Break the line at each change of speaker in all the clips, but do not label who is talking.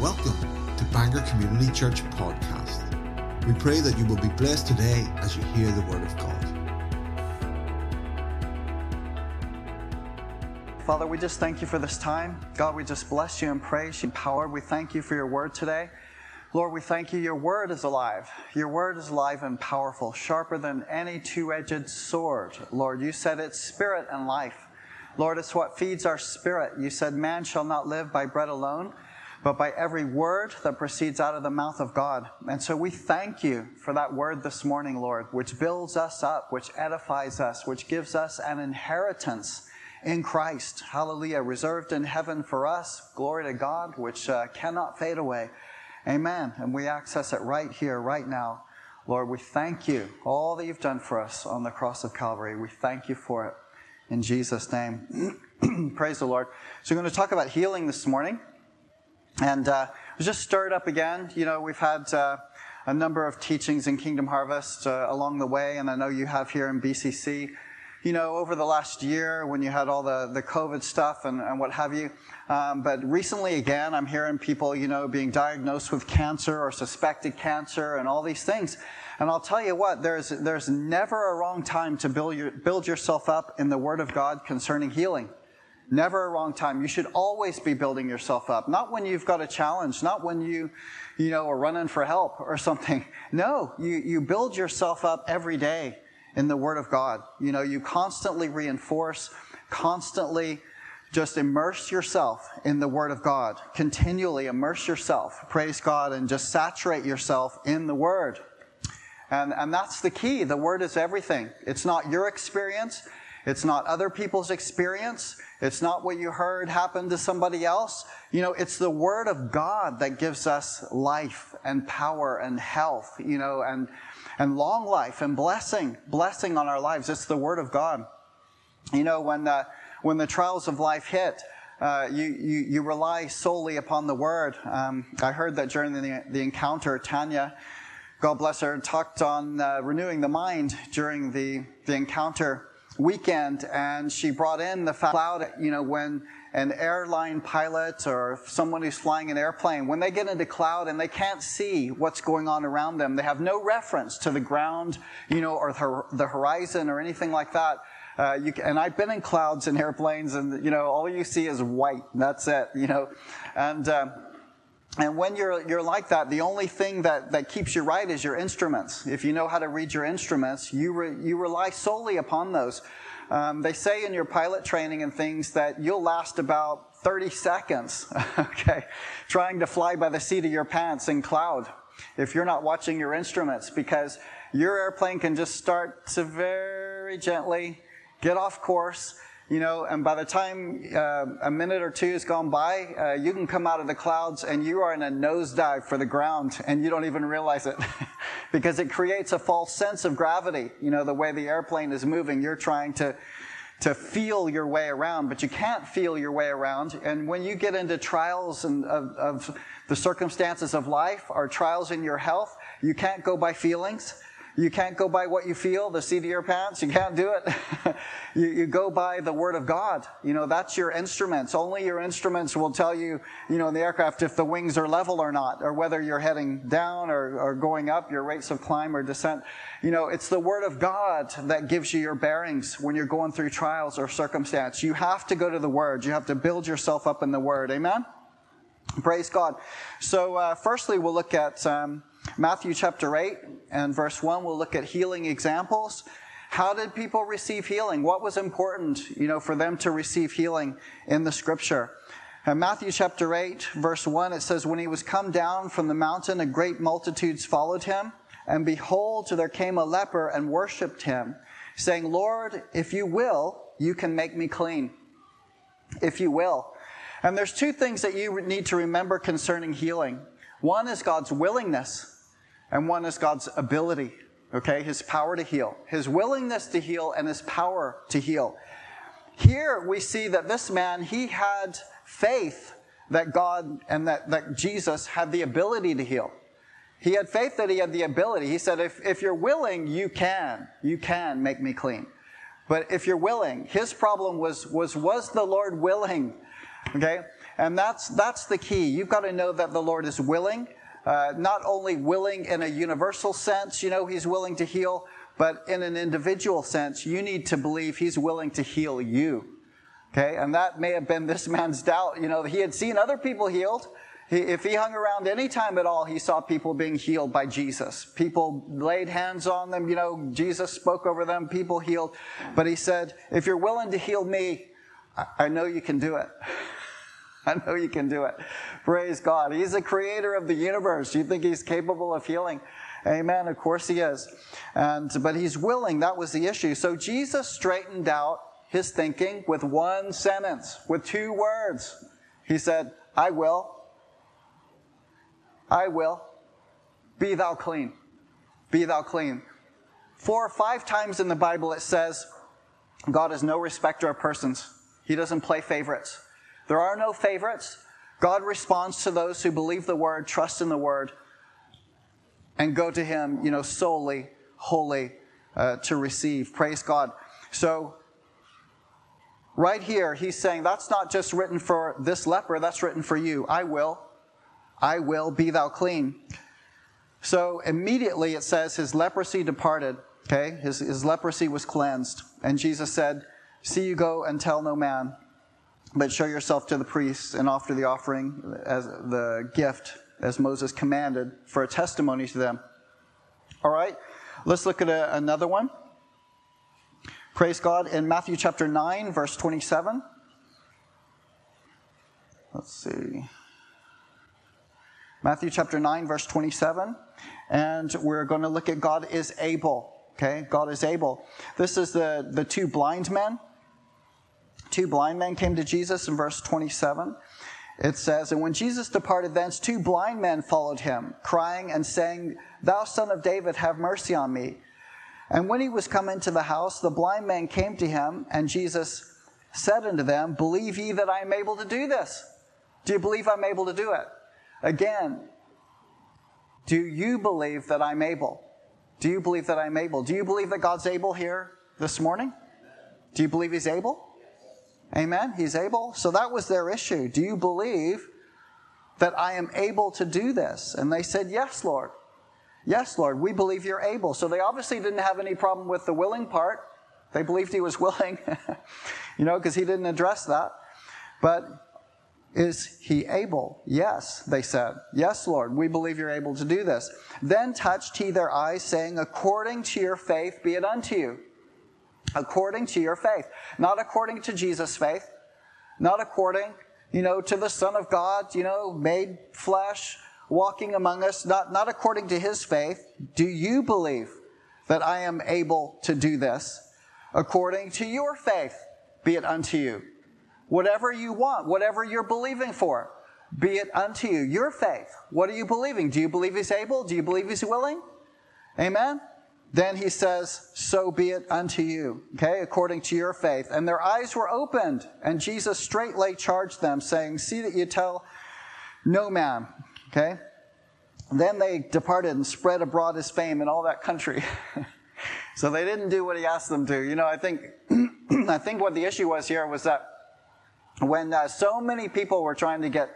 Welcome to Bangor Community Church Podcast. We pray that you will be blessed today as you hear the Word of God.
Father, we just thank you for this time. God, we just bless you and praise you, power. We thank you for your word today. Lord, we thank you. Your word is alive. Your word is alive and powerful, sharper than any two edged sword. Lord, you said it's spirit and life. Lord, it's what feeds our spirit. You said, Man shall not live by bread alone, but by every word that proceeds out of the mouth of God. And so we thank you for that word this morning, Lord, which builds us up, which edifies us, which gives us an inheritance in Christ. Hallelujah. Reserved in heaven for us. Glory to God, which uh, cannot fade away. Amen. And we access it right here, right now. Lord, we thank you. All that you've done for us on the cross of Calvary, we thank you for it. In Jesus' name. Praise the Lord. So, we're going to talk about healing this morning. And uh, just stirred up again. You know, we've had uh, a number of teachings in Kingdom Harvest uh, along the way, and I know you have here in BCC you know, over the last year when you had all the, the COVID stuff and, and what have you. Um, but recently, again, I'm hearing people, you know, being diagnosed with cancer or suspected cancer and all these things. And I'll tell you what, there's, there's never a wrong time to build, your, build yourself up in the Word of God concerning healing. Never a wrong time. You should always be building yourself up. Not when you've got a challenge, not when you, you know, are running for help or something. No, you, you build yourself up every day in the Word of God. You know, you constantly reinforce, constantly just immerse yourself in the Word of God. Continually immerse yourself, praise God, and just saturate yourself in the Word. And, and that's the key. The Word is everything. It's not your experience. It's not other people's experience. It's not what you heard happen to somebody else. You know, it's the Word of God that gives us life and power and health, you know, and, and long life and blessing, blessing on our lives. It's the Word of God. You know, when the, when the trials of life hit, uh, you, you, you, rely solely upon the Word. Um, I heard that during the, the encounter, Tanya, God bless her, talked on uh, renewing the mind during the, the encounter weekend, and she brought in the cloud, you know, when an airline pilot or someone who's flying an airplane, when they get into cloud and they can't see what's going on around them, they have no reference to the ground, you know, or the horizon or anything like that. Uh, you, and I've been in clouds in airplanes, and you know, all you see is white. and That's it, you know, and. Um, and when you're, you're like that, the only thing that, that keeps you right is your instruments. If you know how to read your instruments, you, re, you rely solely upon those. Um, they say in your pilot training and things that you'll last about 30 seconds, okay, trying to fly by the seat of your pants in cloud if you're not watching your instruments because your airplane can just start to very gently get off course you know, and by the time uh, a minute or two has gone by, uh, you can come out of the clouds and you are in a nosedive for the ground and you don't even realize it because it creates a false sense of gravity. You know, the way the airplane is moving, you're trying to, to feel your way around, but you can't feel your way around. And when you get into trials and of, of the circumstances of life or trials in your health, you can't go by feelings. You can't go by what you feel, the seat of your pants. You can't do it. you, you, go by the word of God. You know, that's your instruments. Only your instruments will tell you, you know, in the aircraft if the wings are level or not, or whether you're heading down or, or going up, your rates of climb or descent. You know, it's the word of God that gives you your bearings when you're going through trials or circumstance. You have to go to the word. You have to build yourself up in the word. Amen? Praise God. So, uh, firstly, we'll look at, um, Matthew chapter 8 and verse 1, we'll look at healing examples. How did people receive healing? What was important, you know, for them to receive healing in the scripture? In Matthew chapter 8, verse 1, it says, When he was come down from the mountain, a great multitudes followed him. And behold, there came a leper and worshipped him, saying, Lord, if you will, you can make me clean. If you will. And there's two things that you need to remember concerning healing. One is God's willingness, and one is God's ability, okay? His power to heal, his willingness to heal, and his power to heal. Here we see that this man, he had faith that God and that, that Jesus had the ability to heal. He had faith that he had the ability. He said, if, if you're willing, you can. You can make me clean. But if you're willing, his problem was, was, was the Lord willing? Okay? And that's, that's the key. You've got to know that the Lord is willing, uh, not only willing in a universal sense, you know, He's willing to heal, but in an individual sense, you need to believe He's willing to heal you. Okay, and that may have been this man's doubt. You know, he had seen other people healed. He, if he hung around any time at all, he saw people being healed by Jesus. People laid hands on them. You know, Jesus spoke over them. People healed. But he said, if you're willing to heal me, I, know you can do it. I know you can do it. Praise God. He's the creator of the universe. Do you think he's capable of healing? Amen. Of course he is. And, but he's willing. That was the issue. So Jesus straightened out his thinking with one sentence, with two words. He said, I will. I will. Be thou clean. Be thou clean. Four or five times in the Bible it says, God is no respecter of persons. He doesn't play favorites. There are no favorites. God responds to those who believe the word, trust in the word, and go to Him, you know, solely, wholly uh, to receive. Praise God. So Right here, he's saying that's not just written for this leper, that's written for you. I will. I will be thou clean. So immediately it says his leprosy departed. Okay, his, his leprosy was cleansed. And Jesus said, See you go and tell no man, but show yourself to the priests and offer the offering as the gift as Moses commanded for a testimony to them. All right, let's look at a, another one. Praise God. In Matthew chapter 9, verse 27. Let's see. Matthew chapter 9, verse 27. And we're going to look at God is able. Okay? God is able. This is the, the two blind men. Two blind men came to Jesus in verse 27. It says, And when Jesus departed thence, two blind men followed him, crying and saying, Thou son of David, have mercy on me. And when he was come into the house, the blind man came to him, and Jesus said unto them, Believe ye that I am able to do this? Do you believe I'm able to do it? Again, do you believe that I'm able? Do you believe that I'm able? Do you believe that God's able here this morning? Do you believe He's able? Amen. He's able. So that was their issue. Do you believe that I am able to do this? And they said, Yes, Lord. Yes, Lord, we believe you're able. So they obviously didn't have any problem with the willing part. They believed he was willing, you know, because he didn't address that. But is he able? Yes, they said. Yes, Lord, we believe you're able to do this. Then touched he their eyes, saying, According to your faith be it unto you. According to your faith. Not according to Jesus' faith. Not according, you know, to the Son of God, you know, made flesh, walking among us, not, not according to his faith. Do you believe that I am able to do this? According to your faith, be it unto you. Whatever you want, whatever you're believing for, be it unto you. Your faith. What are you believing? Do you believe he's able? Do you believe he's willing? Amen? Then he says, So be it unto you, okay, according to your faith. And their eyes were opened, and Jesus straightly charged them, saying, See that you tell no man. Okay? Then they departed and spread abroad his fame in all that country. so they didn't do what he asked them to. You know, I think, I think what the issue was here was that when uh, so many people were trying to get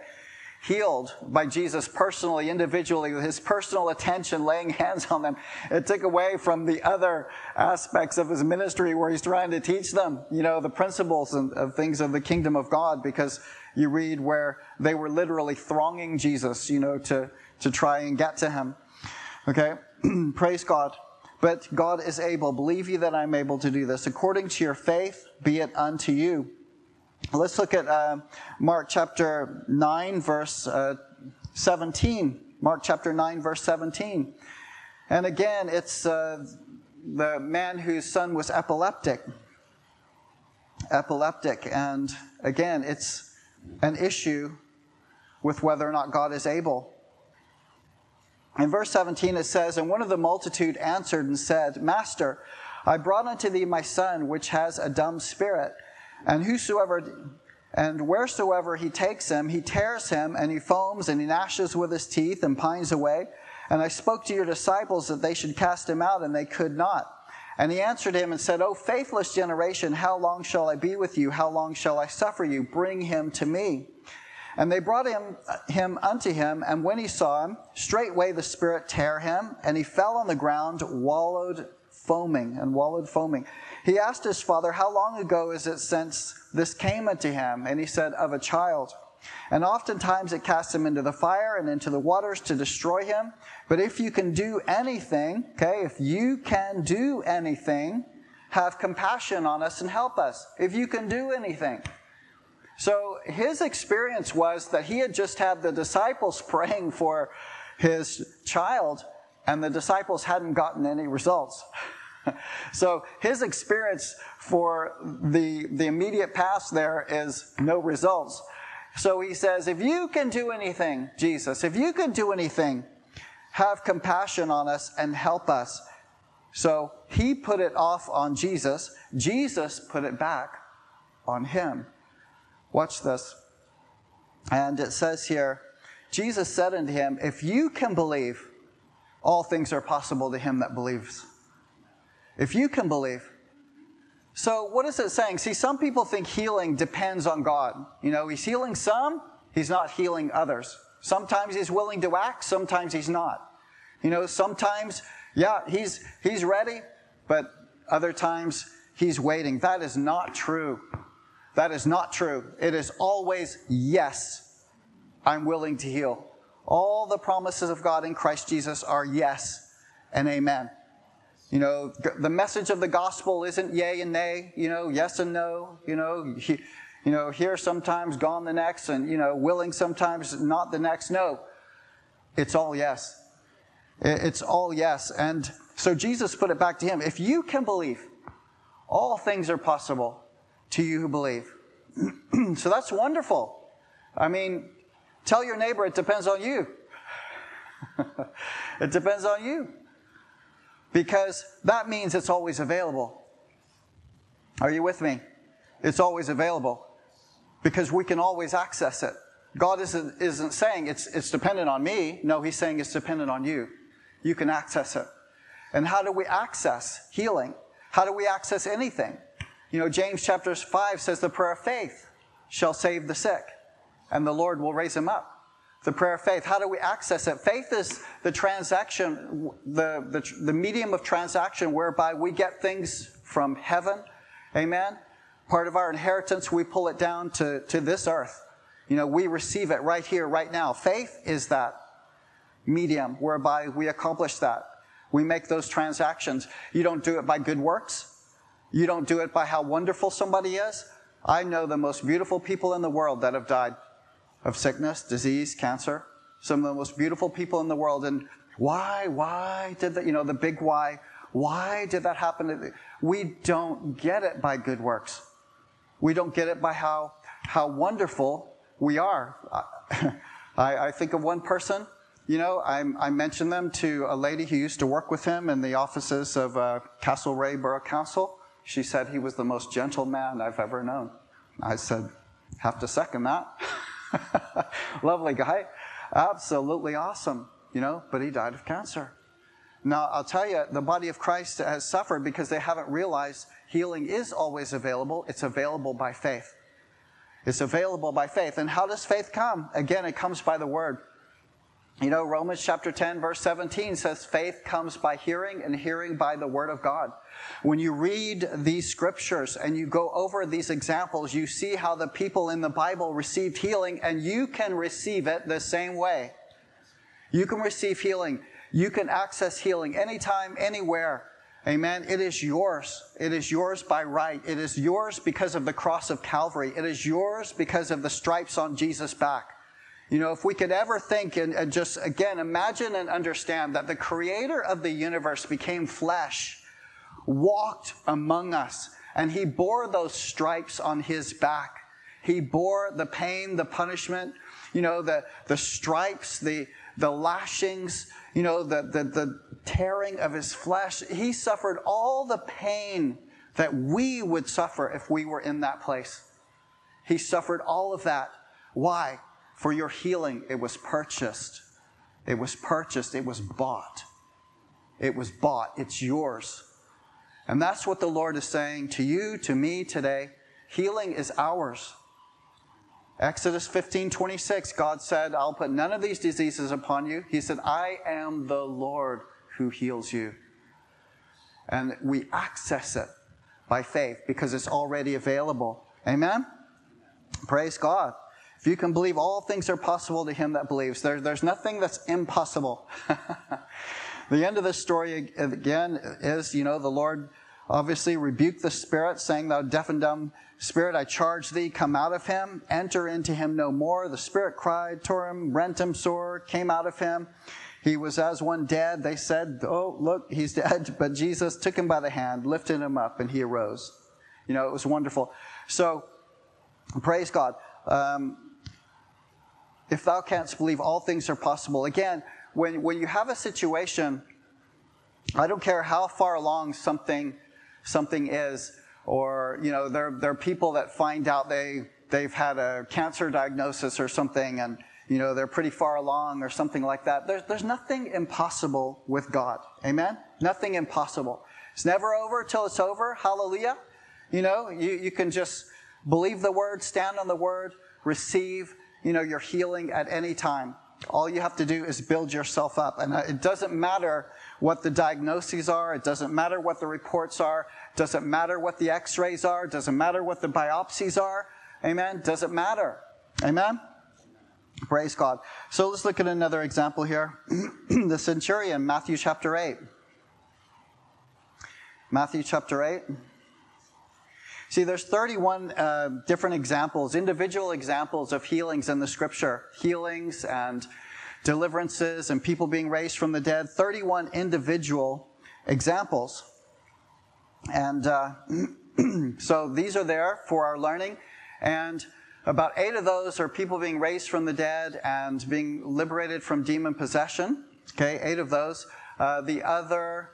healed by Jesus personally, individually, with his personal attention, laying hands on them. It took away from the other aspects of his ministry where he's trying to teach them, you know, the principles and, of things of the kingdom of God because you read where they were literally thronging Jesus, you know, to, to try and get to him. Okay? Praise God. But God is able. Believe ye that I'm able to do this. According to your faith, be it unto you. Let's look at uh, Mark chapter 9, verse uh, 17. Mark chapter 9, verse 17. And again, it's uh, the man whose son was epileptic. Epileptic. And again, it's an issue with whether or not God is able. In verse 17 it says, And one of the multitude answered and said, Master, I brought unto thee my son, which has a dumb spirit, and whosoever and wheresoever he takes him, he tears him, and he foams, and he gnashes with his teeth, and pines away. And I spoke to your disciples that they should cast him out, and they could not. And he answered him and said, O faithless generation, how long shall I be with you? How long shall I suffer you? Bring him to me. And they brought him, him unto him, and when he saw him, straightway the spirit tear him, and he fell on the ground, wallowed foaming, and wallowed foaming. He asked his father, How long ago is it since this came unto him? And he said, Of a child. And oftentimes it casts him into the fire and into the waters to destroy him. But if you can do anything, okay, if you can do anything, have compassion on us and help us. If you can do anything. So his experience was that he had just had the disciples praying for his child, and the disciples hadn't gotten any results. so his experience for the, the immediate past there is no results. So he says, if you can do anything, Jesus, if you can do anything, have compassion on us and help us. So he put it off on Jesus. Jesus put it back on him. Watch this. And it says here, Jesus said unto him, If you can believe, all things are possible to him that believes. If you can believe. So, what is it saying? See, some people think healing depends on God. You know, he's healing some, he's not healing others. Sometimes he's willing to act, sometimes he's not. You know, sometimes, yeah, he's, he's ready, but other times he's waiting. That is not true. That is not true. It is always yes, I'm willing to heal. All the promises of God in Christ Jesus are yes and amen. You know, the message of the gospel isn't yay and nay, you know, yes and no, you know, he, you know, here sometimes, gone the next, and, you know, willing sometimes, not the next. No. It's all yes. It's all yes. And so Jesus put it back to him. If you can believe, all things are possible to you who believe. so that's wonderful. I mean, tell your neighbor it depends on you. it depends on you. Because that means it's always available. Are you with me? It's always available. Because we can always access it. God isn't, isn't saying it's, it's dependent on me. No, He's saying it's dependent on you. You can access it. And how do we access healing? How do we access anything? You know, James chapter 5 says the prayer of faith shall save the sick, and the Lord will raise him up. The prayer of faith, how do we access it? Faith is the transaction, the, the, the medium of transaction whereby we get things from heaven. Amen. Part of our inheritance, we pull it down to, to this earth. You know, we receive it right here, right now. Faith is that medium whereby we accomplish that. We make those transactions. You don't do it by good works. You don't do it by how wonderful somebody is. I know the most beautiful people in the world that have died of sickness, disease, cancer. Some of the most beautiful people in the world. And why, why did that, you know, the big why, why did that happen? We don't get it by good works. We don't get it by how, how wonderful we are. I, I think of one person, you know, I, I, mentioned them to a lady who used to work with him in the offices of uh, Castlereagh Borough Council. She said he was the most gentle man I've ever known. I said, have to second that. Lovely guy. Absolutely awesome, you know, but he died of cancer. Now, I'll tell you, the body of Christ has suffered because they haven't realized healing is always available. It's available by faith. It's available by faith. And how does faith come? Again, it comes by the word. You know, Romans chapter 10, verse 17 says, faith comes by hearing, and hearing by the word of God. When you read these scriptures and you go over these examples, you see how the people in the Bible received healing, and you can receive it the same way. You can receive healing. You can access healing anytime, anywhere. Amen. It is yours. It is yours by right. It is yours because of the cross of Calvary. It is yours because of the stripes on Jesus' back. You know, if we could ever think and, and, just again imagine and understand that the creator of the universe became flesh, walked among us, and he bore those stripes on his back. He bore the pain, the punishment, you know, the, the stripes, the, the lashings, you know, the, the, the tearing of his flesh. He suffered all the pain that we would suffer if we were in that place. He suffered all of that. Why? For your healing, it was purchased. It was purchased. It was bought. It was bought. It's yours. And that's what the Lord is saying to you, to me today. Healing is ours. Exodus 15 26, God said, I'll put none of these diseases upon you. He said, I am the Lord who heals you. And we access it by faith because it's already available. Amen? Praise God. If you can believe, all things are possible to him that believes. There, there's nothing that's impossible. the end of this story, again, is, you know, the Lord obviously rebuked the spirit, saying, Thou deaf and dumb spirit, I charge thee, come out of him, enter into him no more. The spirit cried, tore him, rent him sore, came out of him. He was as one dead. They said, Oh, look, he's dead. But Jesus took him by the hand, lifted him up, and he arose. You know, it was wonderful. So, praise God. Um, if thou canst believe, all things are possible. Again, when, when you have a situation, I don't care how far along something something is, or you know, there there are people that find out they they've had a cancer diagnosis or something, and you know they're pretty far along or something like that. There's there's nothing impossible with God. Amen. Nothing impossible. It's never over till it's over. Hallelujah. You know, you, you can just believe the word, stand on the word, receive, you know, your healing at any time. All you have to do is build yourself up. And uh, it doesn't matter what the diagnoses are. It doesn't matter what the reports are. Doesn't matter what the x-rays are. It doesn't matter what the biopsies are. Amen. Doesn't matter. Amen. Praise God. So let's look at another example here. the centurion, Matthew chapter 8. Matthew chapter 8. See, there's 31 uh, different examples, individual examples of healings in the scripture. Healings and deliverances and people being raised from the dead. 31 individual examples. And uh, so these are there for our learning. And about eight of those are people being raised from the dead and being liberated from demon possession. Okay, eight of those. Uh, the other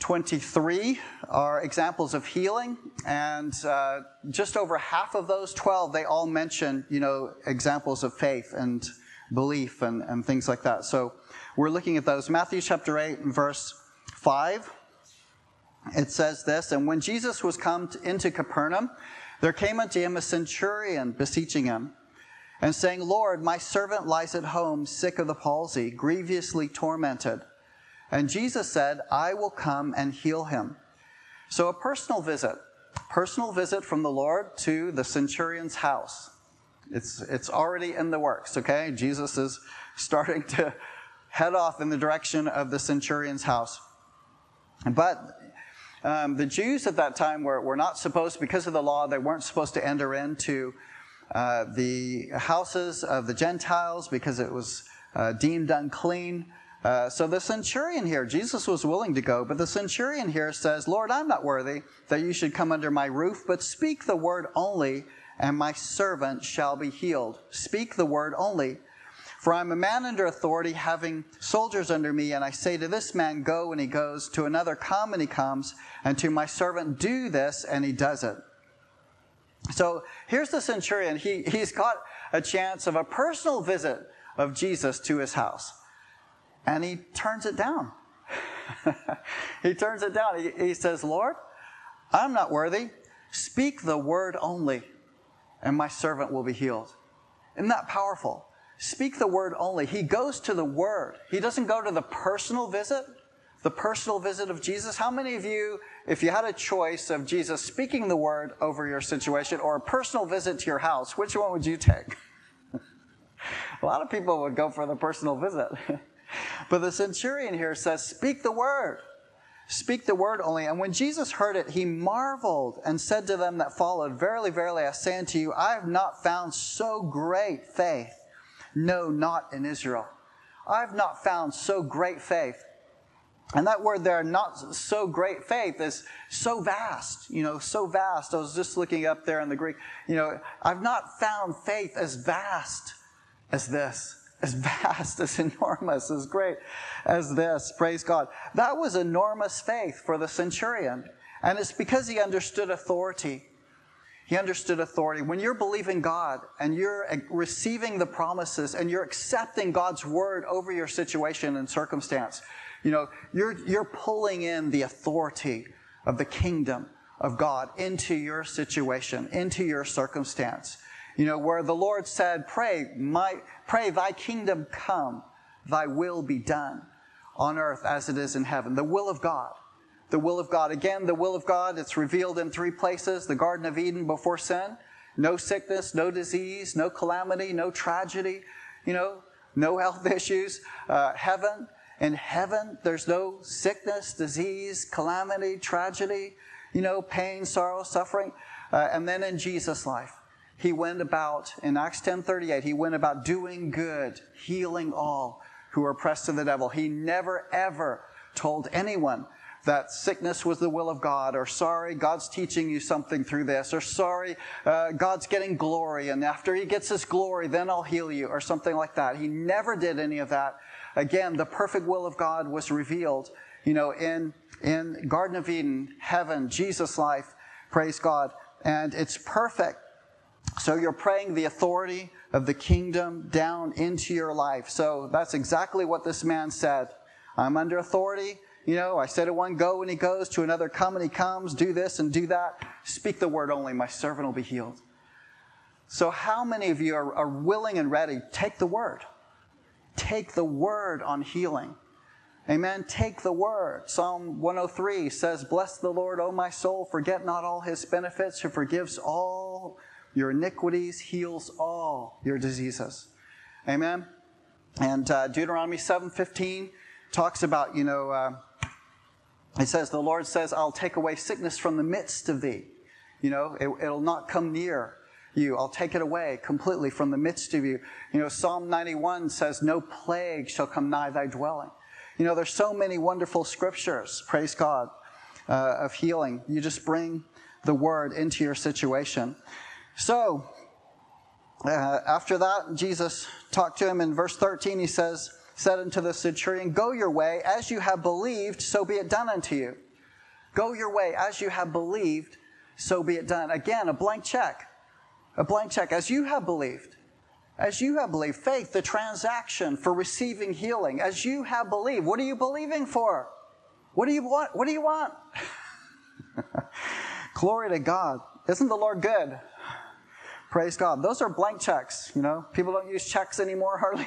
23 are examples of healing, and uh, just over half of those 12, they all mention, you know, examples of faith and belief and, and things like that. So we're looking at those. Matthew chapter 8 and verse 5, it says this, And when Jesus was come to, into Capernaum, there came unto him a centurion beseeching him, and saying, Lord, my servant lies at home, sick of the palsy, grievously tormented. And Jesus said, I will come and heal him. So a personal visit, personal visit from the Lord to the centurion's house. It's, it's already in the works, okay? Jesus is starting to head off in the direction of the centurion's house. But um, the Jews at that time were, were not supposed, because of the law, they weren't supposed to enter into uh, the houses of the Gentiles because it was uh, deemed unclean. Uh, so the centurion here, Jesus was willing to go, but the centurion here says, Lord, I'm not worthy that you should come under my roof, but speak the word only, and my servant shall be healed. Speak the word only. For I'm a man under authority, having soldiers under me, and I say to this man, Go, and he goes, to another, Come, and he comes, and to my servant, Do this, and he does it. So here's the centurion. He, he's got a chance of a personal visit of Jesus to his house and he turns it down. he turns it down. He, he says, Lord, I'm not worthy. Speak the word only, and my servant will be healed. Isn't that powerful? Speak the word only. He goes to the word. He doesn't go to the personal visit, the personal visit of Jesus. How many of you, if you had a choice of Jesus speaking the word over your situation or a personal visit to your house, which one would you take? a lot of people would go for the personal visit. But the centurion here says, Speak the word. Speak the word only. And when Jesus heard it, he marveled and said to them that followed, Verily, verily, I say unto you, I have not found so great faith. No, not in Israel. I've not found so great faith. And that word there, not so great faith, is so vast, you know, so vast. I was just looking up there in the Greek. You know, I've not found faith as vast as this as vast, as enormous, as great as this. Praise God. That was enormous faith for the centurion. And it's because he understood authority. He understood authority. When you're believing God and you're receiving the promises and you're accepting God's word over your situation and circumstance, you know, you're, you're pulling in the authority of the kingdom of God into your situation, into your circumstance You know, where the Lord said, Pray, my, pray, thy kingdom come, thy will be done on earth as it is in heaven. The will of God. The will of God. Again, the will of God, it's revealed in three places the Garden of Eden before sin. No sickness, no disease, no calamity, no tragedy, you know, no health issues. Uh, heaven, in heaven, there's no sickness, disease, calamity, tragedy, you know, pain, sorrow, suffering. Uh, and then in Jesus' life, he went about, in Acts 10.38, he went about doing good, healing all who were oppressed of the devil. He never, ever told anyone that sickness was the will of God, or sorry, God's teaching you something through this, or sorry, uh, God's getting glory, and after He gets His glory, then I'll heal you, or something like that. He never did any of that. Again, the perfect will of God was revealed, you know, in, in Garden of Eden, heaven, Jesus' life, praise God, and it's perfect. So you're praying the authority of the kingdom down into your life. So that's exactly what this man said. I'm under authority. You know, I said to one, go and he goes, to another, come and he comes, do this and do that. Speak the word only, my servant will be healed. So, how many of you are, are willing and ready? Take the word. Take the word on healing. Amen. Take the word. Psalm 103 says, Bless the Lord, O my soul. Forget not all his benefits, who forgives all your iniquities, heals all your diseases. Amen. And uh, Deuteronomy 7:15 talks about, you know, uh, it says, The Lord says, I'll take away sickness from the midst of thee. You know, it, it'll not come near you. I'll take it away completely from the midst of you. You know, Psalm 91 says, No plague shall come nigh thy dwelling. You know, there's so many wonderful scriptures, praise God, uh, of healing. You just bring the word into your situation. So, uh, after that, Jesus talked to him in verse 13. He says, said unto the centurion, Go your way, as you have believed, so be it done unto you. Go your way, as you have believed, so be it done. Again, a blank check. A blank check, as you have believed. As you have believed. Faith, the transaction for receiving healing. As you have believed. What are you believing for? What do you want? What do you want? Glory to God. Isn't the Lord good? Praise God. Those are blank checks, you know. People don't use checks anymore hardly.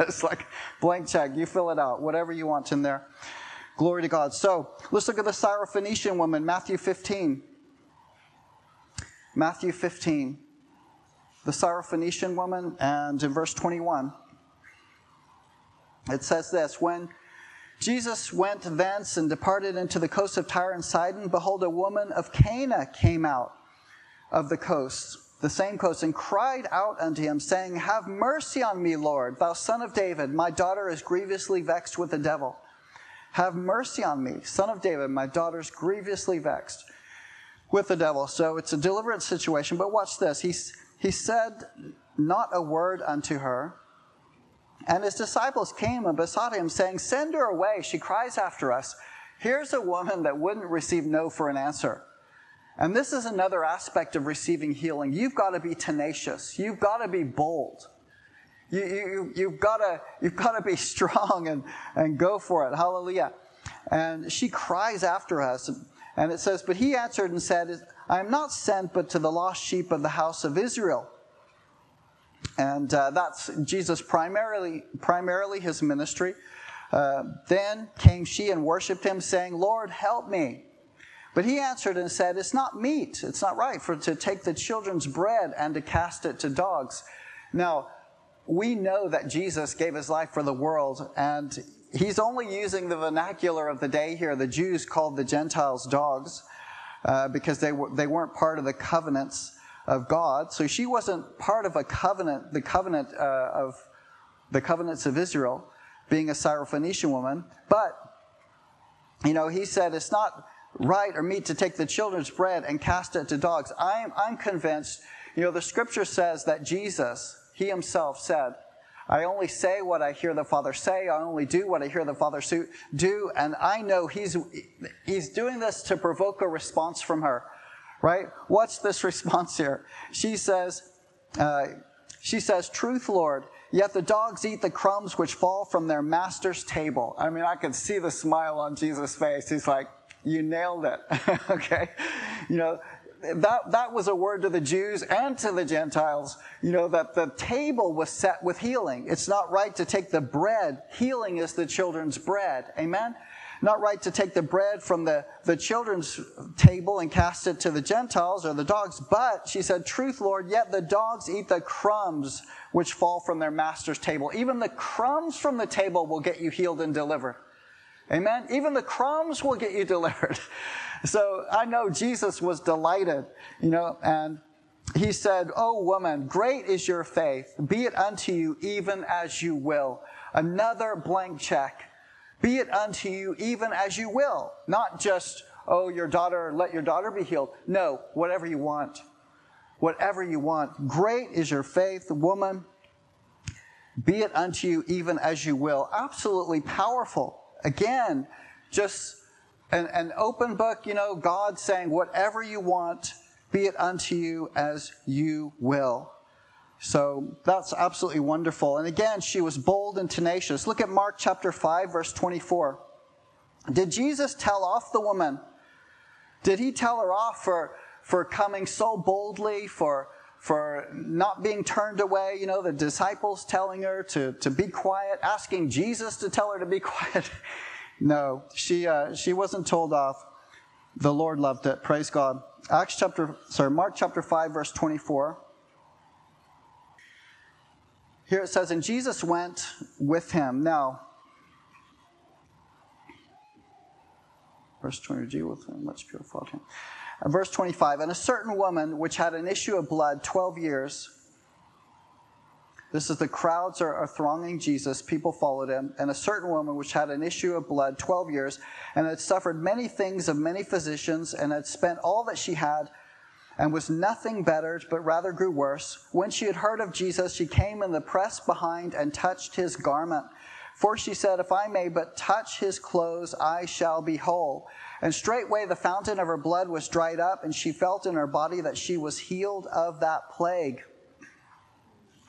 it's like blank check. You fill it out, whatever you want in there. Glory to God. So let's look at the Syrophoenician woman, Matthew 15. Matthew 15. The Syrophoenician woman, and in verse 21, it says this When Jesus went thence and departed into the coast of Tyre and Sidon, behold, a woman of Canaan came out of the coast the same coast, and cried out unto him, saying, Have mercy on me, Lord, thou son of David. My daughter is grievously vexed with the devil. Have mercy on me, son of David. My daughter's grievously vexed with the devil. So it's a deliverance situation. But watch this. He, he said not a word unto her. And his disciples came and besought him, saying, Send her away. She cries after us. Here's a woman that wouldn't receive no for an answer. And this is another aspect of receiving healing. You've got to be tenacious. You've got to be bold. You, you, you've got to, you've got to be strong and, and go for it. Hallelujah. And she cries after us. And it says, But he answered and said, I am not sent but to the lost sheep of the house of Israel. And uh, that's Jesus primarily, primarily his ministry. Uh, then came she and worshiped him, saying, Lord, help me. But he answered and said, It's not meat, it's not right for to take the children's bread and to cast it to dogs. Now, we know that Jesus gave his life for the world, and he's only using the vernacular of the day here. The Jews called the Gentiles dogs uh, because they, were, they weren't part of the covenants of God. So she wasn't part of a covenant, the covenant uh, of the covenants of Israel, being a Syrophoenician woman. But, you know, he said, It's not right or meet to take the children's bread and cast it to dogs. I'm, I'm convinced, you know, the scripture says that Jesus, he himself said, I only say what I hear the Father say. I only do what I hear the Father do. And I know he's, he's doing this to provoke a response from her, right? What's this response here? She says, uh, she says, truth, Lord, yet the dogs eat the crumbs which fall from their master's table. I mean, I could see the smile on Jesus' face. He's like, you nailed it. okay? You know, that, that was a word to the Jews and to the Gentiles, you know, that the table was set with healing. It's not right to take the bread. Healing is the children's bread. Amen? Not right to take the bread from the, the children's table and cast it to the Gentiles or the dogs. But, she said, truth, Lord, yet the dogs eat the crumbs which fall from their master's table. Even the crumbs from the table will get you healed and delivered. Amen? Even the crumbs will get you delivered. So I know Jesus was delighted, you know, and he said, Oh woman, great is your faith. Be it unto you even as you will. Another blank check. Be it unto you even as you will. Not just, oh, your daughter, let your daughter be healed. No, whatever you want. Whatever you want. Great is your faith, woman. Be it unto you even as you will. Absolutely powerful. Again, just an, an open book, you know, God saying, whatever you want, be it unto you as you will. So that's absolutely wonderful. And again, she was bold and tenacious. Look at Mark chapter 5, verse 24. Did Jesus tell off the woman? Did he tell her off for, for coming so boldly, for, for not being turned away? You know, the disciples telling her to, to be quiet, asking Jesus to tell her to be quiet. no, she, uh, she wasn't told off. The Lord loved it. Praise God. Acts chapter, sorry, Mark chapter 5, verse 24. Here it says, and Jesus went with him. Now, verse 20, with him, much purified him. Verse 25, and a certain woman which had an issue of blood 12 years, this is the crowds are, are, thronging Jesus, people followed him, and a certain woman which had an issue of blood 12 years, and had suffered many things of many physicians, and had spent all that she had, and was nothing bettered, but rather grew worse. When she had heard of Jesus, she came in the press behind and touched his garment. For she said, If I may but touch his clothes, I shall be whole. And straightway the fountain of her blood was dried up, and she felt in her body that she was healed of that plague.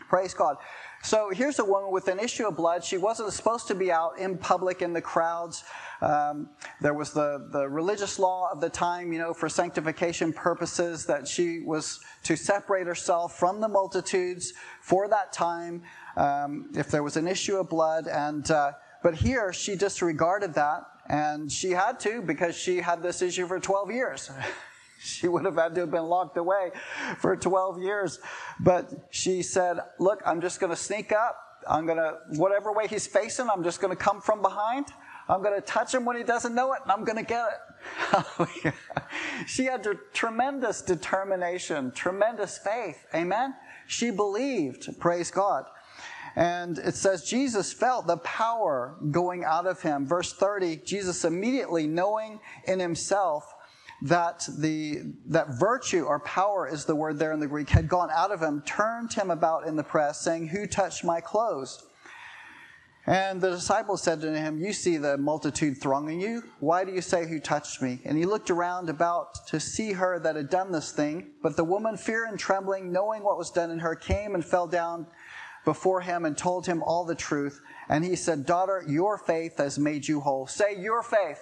Praise God. So here's a woman with an issue of blood. She wasn't supposed to be out in public in the crowds. Um, there was the, the religious law of the time, you know, for sanctification purposes, that she was to separate herself from the multitudes for that time um, if there was an issue of blood. And uh, but here she disregarded that, and she had to because she had this issue for 12 years. she would have had to have been locked away for 12 years. But she said, Look, I'm just going to sneak up. I'm going to, whatever way he's facing, I'm just going to come from behind. I'm going to touch him when he doesn't know it, and I'm going to get it. she had tremendous determination, tremendous faith. Amen? She believed. Praise God. And it says Jesus felt the power going out of him. Verse 30, Jesus immediately knowing in himself that the that virtue or power is the word there in the Greek had gone out of him, turned him about in the press, saying, Who touched my clothes? And the disciples said to him, You see the multitude thronging you. Why do you say, Who touched me? And he looked around about to see her that had done this thing. But the woman, fear and trembling, knowing what was done in her, came and fell down before him and told him all the truth. And he said, Daughter, your faith has made you whole. Say, Your faith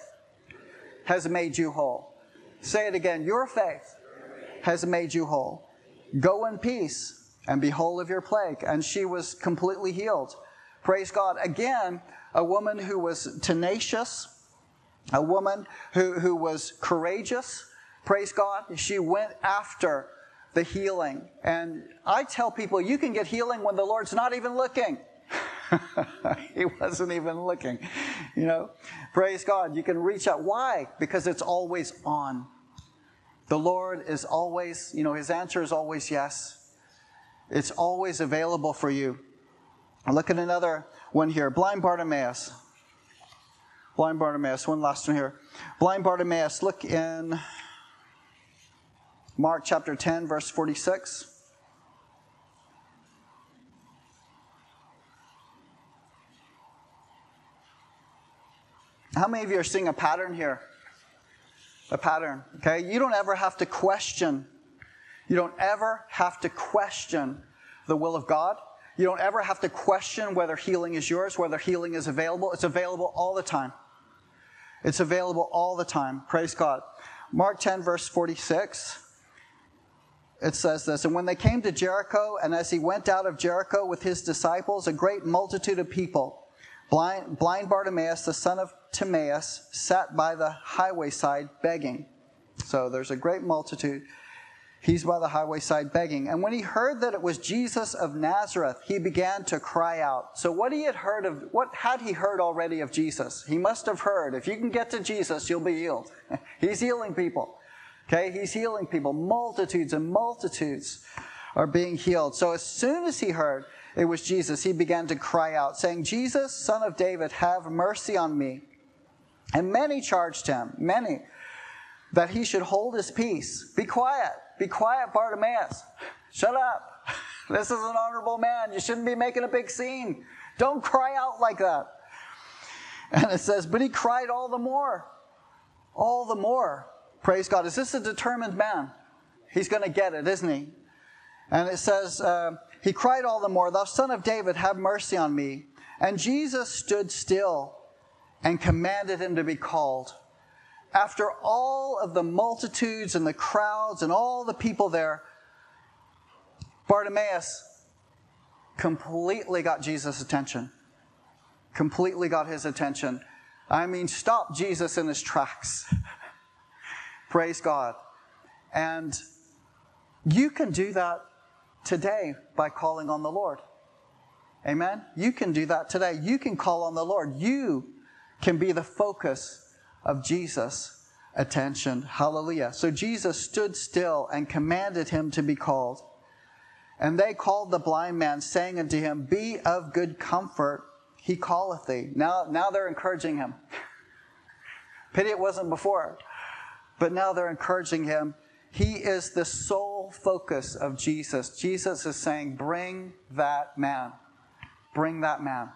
has made you whole. Say it again. Your faith has made you whole. Go in peace and be whole of your plague. And she was completely healed. Praise God. Again, a woman who was tenacious, a woman who, who was courageous. Praise God. She went after the healing. And I tell people, you can get healing when the Lord's not even looking. he wasn't even looking. You know, praise God. You can reach out. Why? Because it's always on. The Lord is always, you know, his answer is always yes. It's always available for you. Look at another one here. Blind Bartimaeus. Blind Bartimaeus. One last one here. Blind Bartimaeus. Look in Mark chapter 10, verse 46. How many of you are seeing a pattern here? A pattern, okay? You don't ever have to question. You don't ever have to question the will of God. You don't ever have to question whether healing is yours, whether healing is available. It's available all the time. It's available all the time. Praise God. Mark 10, verse 46. It says this And when they came to Jericho, and as he went out of Jericho with his disciples, a great multitude of people, blind, blind Bartimaeus, the son of Timaeus, sat by the highway side begging. So there's a great multitude. He's by the highway side begging. And when he heard that it was Jesus of Nazareth, he began to cry out. So what he had heard of, what had he heard already of Jesus? He must have heard, if you can get to Jesus, you'll be healed. He's healing people. Okay, he's healing people. Multitudes and multitudes are being healed. So as soon as he heard it was Jesus, he began to cry out, saying, Jesus, son of David, have mercy on me. And many charged him, many, that he should hold his peace. Be quiet. Be quiet, Bartimaeus. Shut up. This is an honorable man. You shouldn't be making a big scene. Don't cry out like that. And it says, but he cried all the more. All the more. Praise God. Is this a determined man? He's going to get it, isn't he? And it says, uh, He cried all the more, Thou son of David, have mercy on me. And Jesus stood still and commanded him to be called. After all of the multitudes and the crowds and all the people there, Bartimaeus completely got Jesus' attention. Completely got his attention. I mean, stopped Jesus in his tracks. Praise God. And you can do that today by calling on the Lord. Amen? You can do that today. You can call on the Lord. You can be the focus of Jesus' attention. Hallelujah. So Jesus stood still and commanded him to be called. And they called the blind man, saying unto him, Be of good comfort, he calleth thee. Now, now they're encouraging him. Pity it wasn't before. But now they're encouraging him. He is the sole focus of Jesus. Jesus is saying, Bring that man. Bring that man.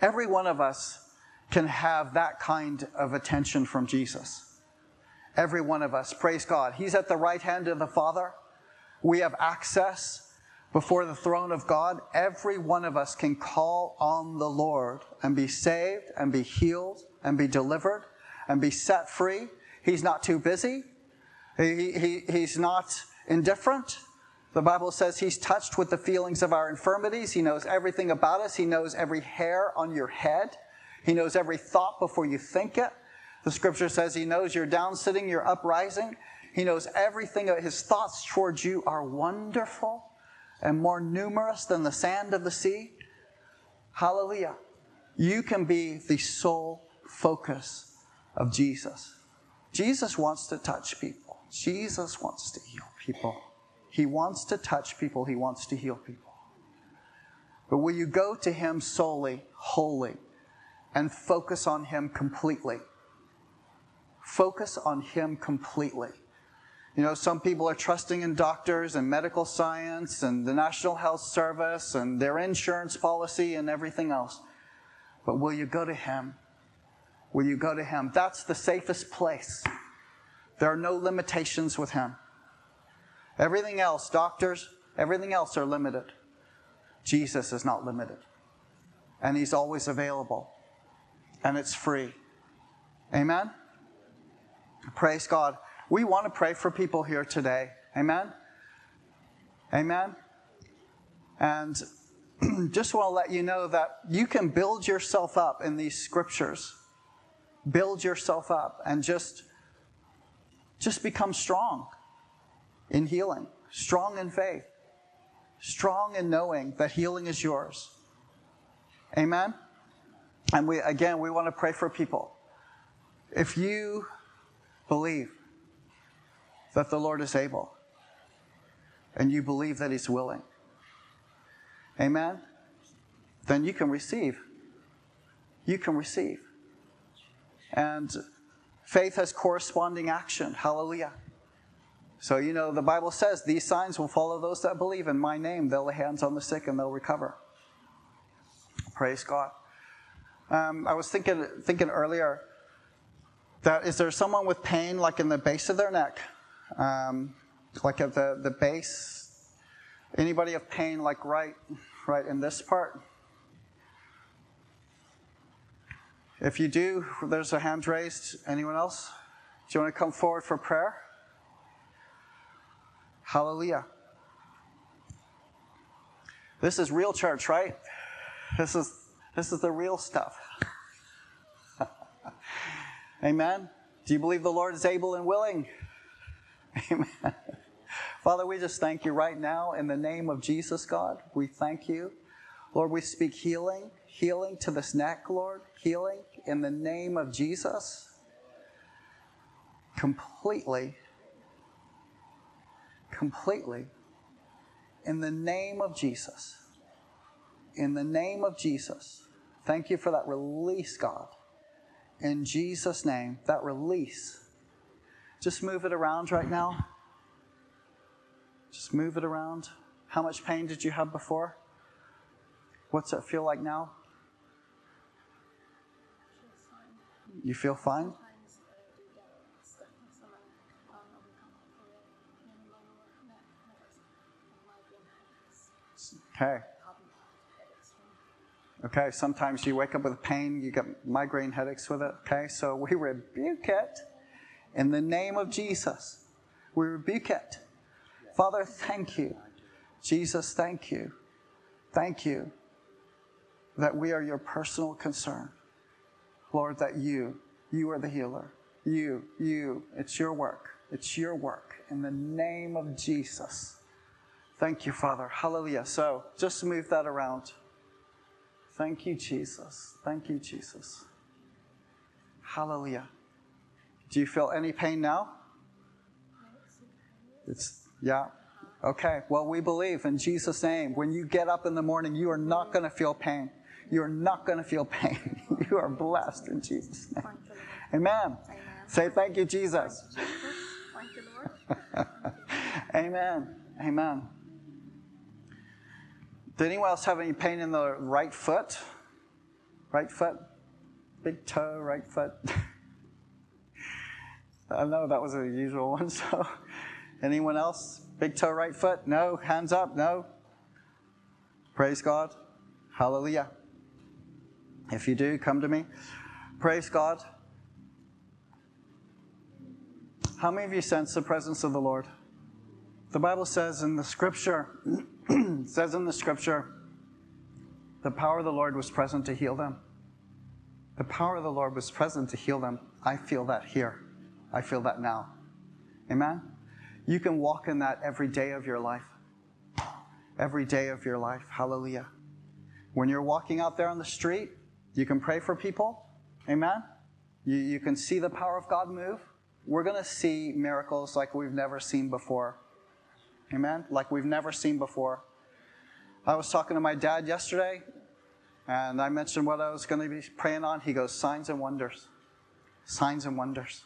Every one of us can have that kind of attention from Jesus. Every one of us. Praise God. He's at the right hand of the Father. We have access before the throne of God. Every one of us can call on the Lord and be saved and be healed and be delivered and be set free. He's not too busy. He, he, he's not indifferent. The Bible says he's touched with the feelings of our infirmities. He knows everything about us. He knows every hair on your head. He knows every thought before you think it. The scripture says he knows you're down sitting, you're uprising. He knows everything. His thoughts towards you are wonderful and more numerous than the sand of the sea. Hallelujah. You can be the sole focus of Jesus. Jesus wants to touch people. Jesus wants to heal people. He wants to touch people. He wants to heal people. But will you go to Him solely, wholly, and focus on Him completely? Focus on Him completely. You know, some people are trusting in doctors and medical science and the National Health Service and their insurance policy and everything else. But will you go to Him Will you go to Him? That's the safest place. There are no limitations with Him. Everything else, doctors, everything else are limited. Jesus is not limited. And He's always available. And it's free. Amen? Praise God. We want to pray for people here today. Amen? Amen? And just want to let you know that you can build yourself up in these scriptures build yourself up and just just become strong in healing, strong in faith, strong in knowing that healing is yours. Amen. And we again we want to pray for people. If you believe that the Lord is able and you believe that he's willing. Amen. Then you can receive. You can receive. And faith has corresponding action. Hallelujah. So, you know, the Bible says these signs will follow those that believe in my name. They'll lay hands on the sick and they'll recover. Praise God. Um, I was thinking, thinking earlier that is there someone with pain like in the base of their neck? Um, like at the, the base? Anybody have pain like right, right in this part? If you do, there's a hand raised. Anyone else? Do you want to come forward for prayer? Hallelujah. This is real church, right? This is this is the real stuff. Amen. Do you believe the Lord is able and willing? Amen. Father, we just thank you right now in the name of Jesus, God. We thank you. Lord, we speak healing, healing to this neck, Lord, healing in the name of Jesus. Completely, completely, in the name of Jesus. In the name of Jesus. Thank you for that release, God. In Jesus' name, that release. Just move it around right now. Just move it around. How much pain did you have before? What's it feel like now? You feel fine? Okay. Okay, sometimes you wake up with pain, you get migraine headaches with it. Okay, so we rebuke it in the name of Jesus. We rebuke it. Father, thank you. Jesus, thank you. Thank you that we are your personal concern. Lord, that you, you are the healer. You, you, it's your work. It's your work in the name of Jesus. Thank you, Father. Hallelujah. So just move that around. Thank you, Jesus. Thank you, Jesus. Hallelujah. Do you feel any pain now? It's, yeah. Okay. Well, we believe in Jesus' name. When you get up in the morning, you are not going to feel pain. You are not going to feel pain. you are blessed in Jesus' name. Amen. Amen. Say thank you, Jesus. Thank you, Lord. Amen. Amen. Did anyone else have any pain in the right foot? Right foot? Big toe, right foot? I know that was a usual one. So, anyone else? Big toe, right foot? No. Hands up? No. Praise God. Hallelujah. If you do, come to me. Praise God. How many of you sense the presence of the Lord? The Bible says in the scripture, says in the scripture, the power of the Lord was present to heal them. The power of the Lord was present to heal them. I feel that here. I feel that now. Amen? You can walk in that every day of your life. Every day of your life. Hallelujah. When you're walking out there on the street, you can pray for people. Amen? You, you can see the power of God move. We're going to see miracles like we've never seen before. Amen? Like we've never seen before. I was talking to my dad yesterday, and I mentioned what I was going to be praying on. He goes, Signs and wonders. Signs and wonders.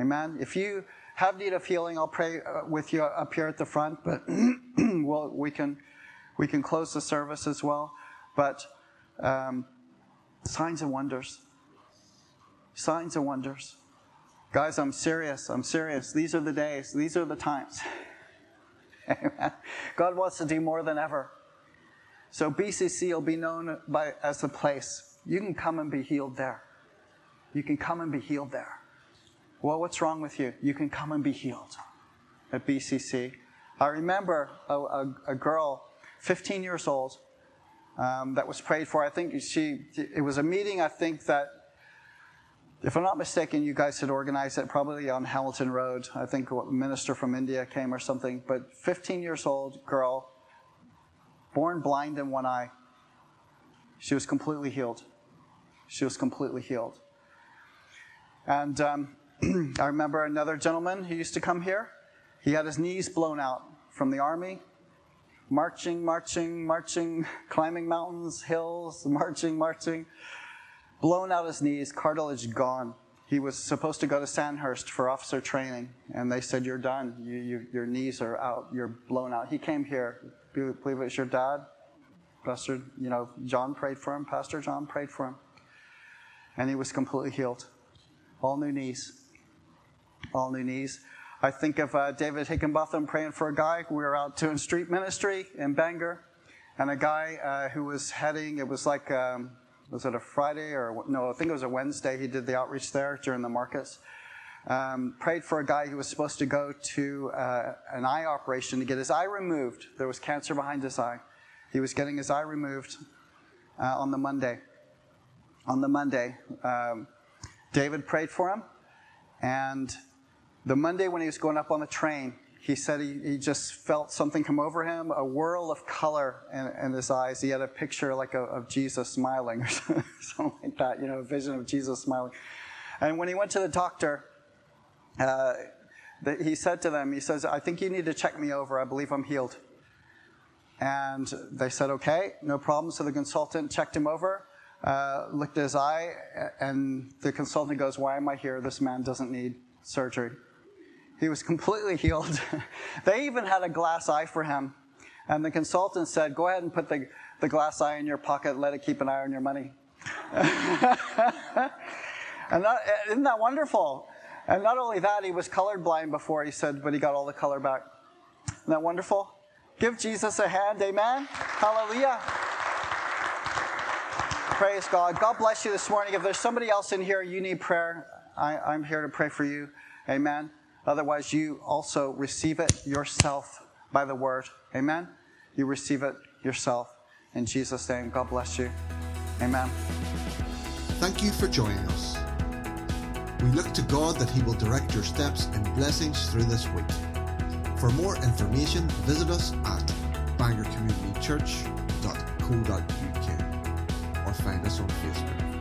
Amen? If you have need of healing, I'll pray uh, with you up here at the front, but well, we can, we can close the service as well. But um, signs and wonders. Signs and wonders. Guys, I'm serious. I'm serious. These are the days. These are the times. God wants to do more than ever. So BCC will be known by, as the place. You can come and be healed there. You can come and be healed there. Well, what's wrong with you? You can come and be healed at BCC. I remember a, a, a girl, 15 years old, um, that was prayed for. I think she, it was a meeting, I think that, if I'm not mistaken, you guys had organized it probably on Hamilton Road. I think a minister from India came or something. But 15 years old girl, born blind in one eye. She was completely healed. She was completely healed. And um, I remember another gentleman who used to come here. He had his knees blown out from the army marching, marching, marching, climbing mountains, hills, marching, marching, blown out his knees, cartilage gone. He was supposed to go to Sandhurst for officer training, and they said, You're done. You, you, your knees are out. You're blown out. He came here. Believe it was your dad. Pastor, you know, John prayed for him. Pastor John prayed for him. And he was completely healed. All new knees. All new knees. I think of uh, David Higginbotham praying for a guy. We were out doing street ministry in Bangor, and a guy uh, who was heading, it was like, um, was it a Friday or no, I think it was a Wednesday. He did the outreach there during the markets. um, prayed for a guy who was supposed to go to uh, an eye operation to get his eye removed. There was cancer behind his eye. He was getting his eye removed uh, on the Monday. On the Monday, um, David prayed for him, and the Monday when he was going up on the train, he said he, he just felt something come over him, a whirl of color in, in his eyes. He had a picture like a, of Jesus smiling or something like that, you know, a vision of Jesus smiling. And when he went to the doctor, uh, the, he said to them, he says, I think you need to check me over. I believe I'm healed. And they said, okay, no problem. So the consultant checked him over, uh, looked at his eye, and the consultant goes, why am I here? This man doesn't need surgery. He was completely healed. they even had a glass eye for him. And the consultant said, Go ahead and put the, the glass eye in your pocket, let it keep an eye on your money. and isn't that wonderful? And not only that, he was colorblind before, he said, but he got all the color back. Isn't that wonderful? Give Jesus a hand, amen? Hallelujah. Praise God. God bless you this morning. If there's somebody else in here you need prayer, I, I'm here to pray for you. Amen. Otherwise, you also receive it yourself by the word. Amen? You receive it yourself. In Jesus' name, God bless you. Amen.
Thank you for joining us. We look to God that He will direct your steps and blessings through this week. For more information, visit us at bangorcommunitychurch.co.uk or find us on Facebook.